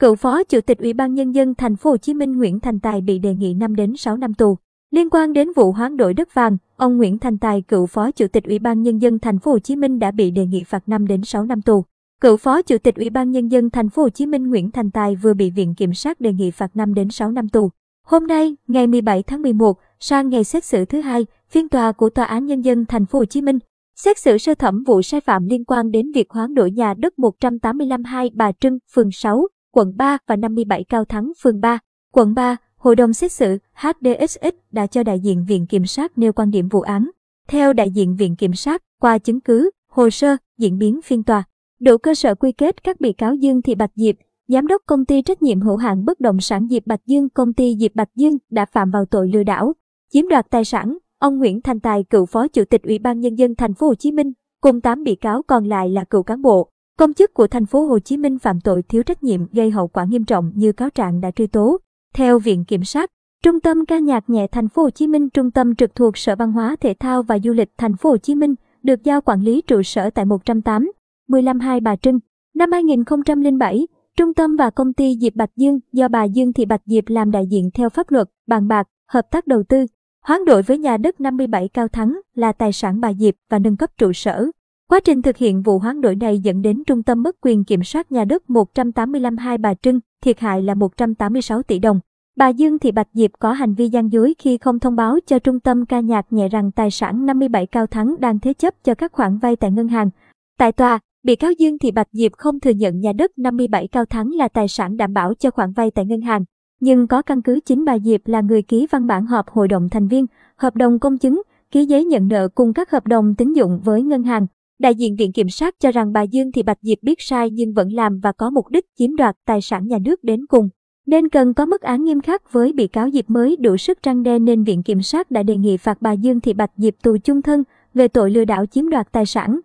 Cựu Phó Chủ tịch Ủy ban nhân dân thành phố Hồ Chí Minh Nguyễn Thành Tài bị đề nghị 5 đến 6 năm tù. Liên quan đến vụ hoán đổi đất vàng, ông Nguyễn Thành Tài, cựu Phó Chủ tịch Ủy ban nhân dân thành phố Hồ Chí Minh đã bị đề nghị phạt 5 đến 6 năm tù. Cựu Phó Chủ tịch Ủy ban nhân dân thành phố Hồ Chí Minh Nguyễn Thành Tài vừa bị Viện Kiểm sát đề nghị phạt 5 đến 6 năm tù. Hôm nay, ngày 17 tháng 11, sang ngày xét xử thứ hai, phiên tòa của Tòa án nhân dân thành phố Hồ Chí Minh xét xử sơ thẩm vụ sai phạm liên quan đến việc hoán đổi nhà đất 185 2 Bà Trưng, phường 6, quận 3 và 57 Cao Thắng, phường 3, quận 3. Hội đồng xét xử HDSX đã cho đại diện Viện Kiểm sát nêu quan điểm vụ án. Theo đại diện Viện Kiểm sát, qua chứng cứ, hồ sơ, diễn biến phiên tòa, đủ cơ sở quy kết các bị cáo Dương Thị Bạch Diệp, Giám đốc công ty trách nhiệm hữu hạn bất động sản Diệp Bạch Dương, công ty Diệp Bạch Dương đã phạm vào tội lừa đảo, chiếm đoạt tài sản. Ông Nguyễn Thành Tài, cựu phó chủ tịch Ủy ban nhân dân thành phố Hồ Chí Minh, cùng 8 bị cáo còn lại là cựu cán bộ, công chức của thành phố Hồ Chí Minh phạm tội thiếu trách nhiệm gây hậu quả nghiêm trọng như cáo trạng đã truy tố. Theo Viện Kiểm sát, Trung tâm ca nhạc nhẹ thành phố Hồ Chí Minh, trung tâm trực thuộc Sở Văn hóa Thể thao và Du lịch thành phố Hồ Chí Minh, được giao quản lý trụ sở tại 108, 15 2 Bà Trưng. Năm 2007, Trung tâm và công ty Diệp Bạch Dương do bà Dương Thị Bạch Diệp làm đại diện theo pháp luật, bàn bạc, hợp tác đầu tư, hoán đổi với nhà đất 57 Cao Thắng là tài sản bà Diệp và nâng cấp trụ sở. Quá trình thực hiện vụ hoán đổi này dẫn đến trung tâm mất quyền kiểm soát nhà đất 185 2 Bà Trưng, thiệt hại là 186 tỷ đồng. Bà Dương Thị Bạch Diệp có hành vi gian dối khi không thông báo cho trung tâm ca nhạc nhẹ rằng tài sản 57 Cao Thắng đang thế chấp cho các khoản vay tại ngân hàng. Tại tòa, bị cáo Dương Thị Bạch Diệp không thừa nhận nhà đất 57 Cao Thắng là tài sản đảm bảo cho khoản vay tại ngân hàng. Nhưng có căn cứ chính bà Diệp là người ký văn bản họp hội đồng thành viên, hợp đồng công chứng, ký giấy nhận nợ cùng các hợp đồng tín dụng với ngân hàng. Đại diện Viện Kiểm sát cho rằng bà Dương Thị Bạch Diệp biết sai nhưng vẫn làm và có mục đích chiếm đoạt tài sản nhà nước đến cùng. Nên cần có mức án nghiêm khắc với bị cáo Diệp mới đủ sức răng đe nên Viện Kiểm sát đã đề nghị phạt bà Dương Thị Bạch Diệp tù chung thân về tội lừa đảo chiếm đoạt tài sản.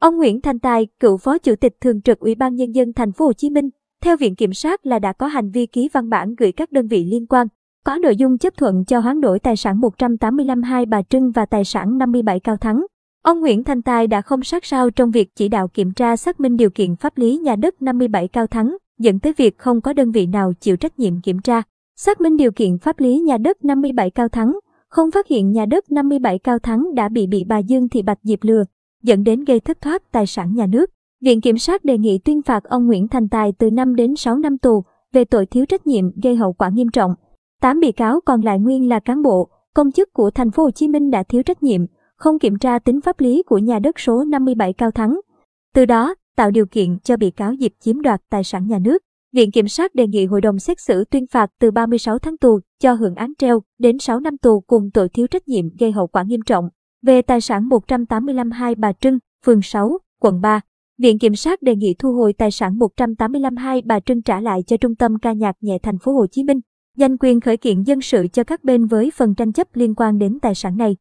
Ông Nguyễn Thành Tài, cựu phó chủ tịch thường trực Ủy ban nhân dân thành phố Hồ Chí Minh, theo Viện Kiểm sát là đã có hành vi ký văn bản gửi các đơn vị liên quan, có nội dung chấp thuận cho hoán đổi tài sản 185 hai Bà Trưng và tài sản 57 Cao Thắng. Ông Nguyễn Thành Tài đã không sát sao trong việc chỉ đạo kiểm tra xác minh điều kiện pháp lý nhà đất 57 Cao Thắng, dẫn tới việc không có đơn vị nào chịu trách nhiệm kiểm tra. Xác minh điều kiện pháp lý nhà đất 57 Cao Thắng, không phát hiện nhà đất 57 Cao Thắng đã bị bị bà Dương Thị Bạch Diệp lừa, dẫn đến gây thất thoát tài sản nhà nước. Viện Kiểm sát đề nghị tuyên phạt ông Nguyễn Thành Tài từ 5 đến 6 năm tù về tội thiếu trách nhiệm gây hậu quả nghiêm trọng. 8 bị cáo còn lại nguyên là cán bộ, công chức của thành phố Hồ Chí Minh đã thiếu trách nhiệm, không kiểm tra tính pháp lý của nhà đất số 57 Cao Thắng. Từ đó, tạo điều kiện cho bị cáo dịp chiếm đoạt tài sản nhà nước. Viện Kiểm sát đề nghị hội đồng xét xử tuyên phạt từ 36 tháng tù cho hưởng án treo đến 6 năm tù cùng tội thiếu trách nhiệm gây hậu quả nghiêm trọng. Về tài sản 185 2 Bà Trưng, phường 6, quận 3, Viện Kiểm sát đề nghị thu hồi tài sản 185 2 Bà Trưng trả lại cho Trung tâm ca nhạc nhẹ thành phố Hồ Chí Minh, dành quyền khởi kiện dân sự cho các bên với phần tranh chấp liên quan đến tài sản này.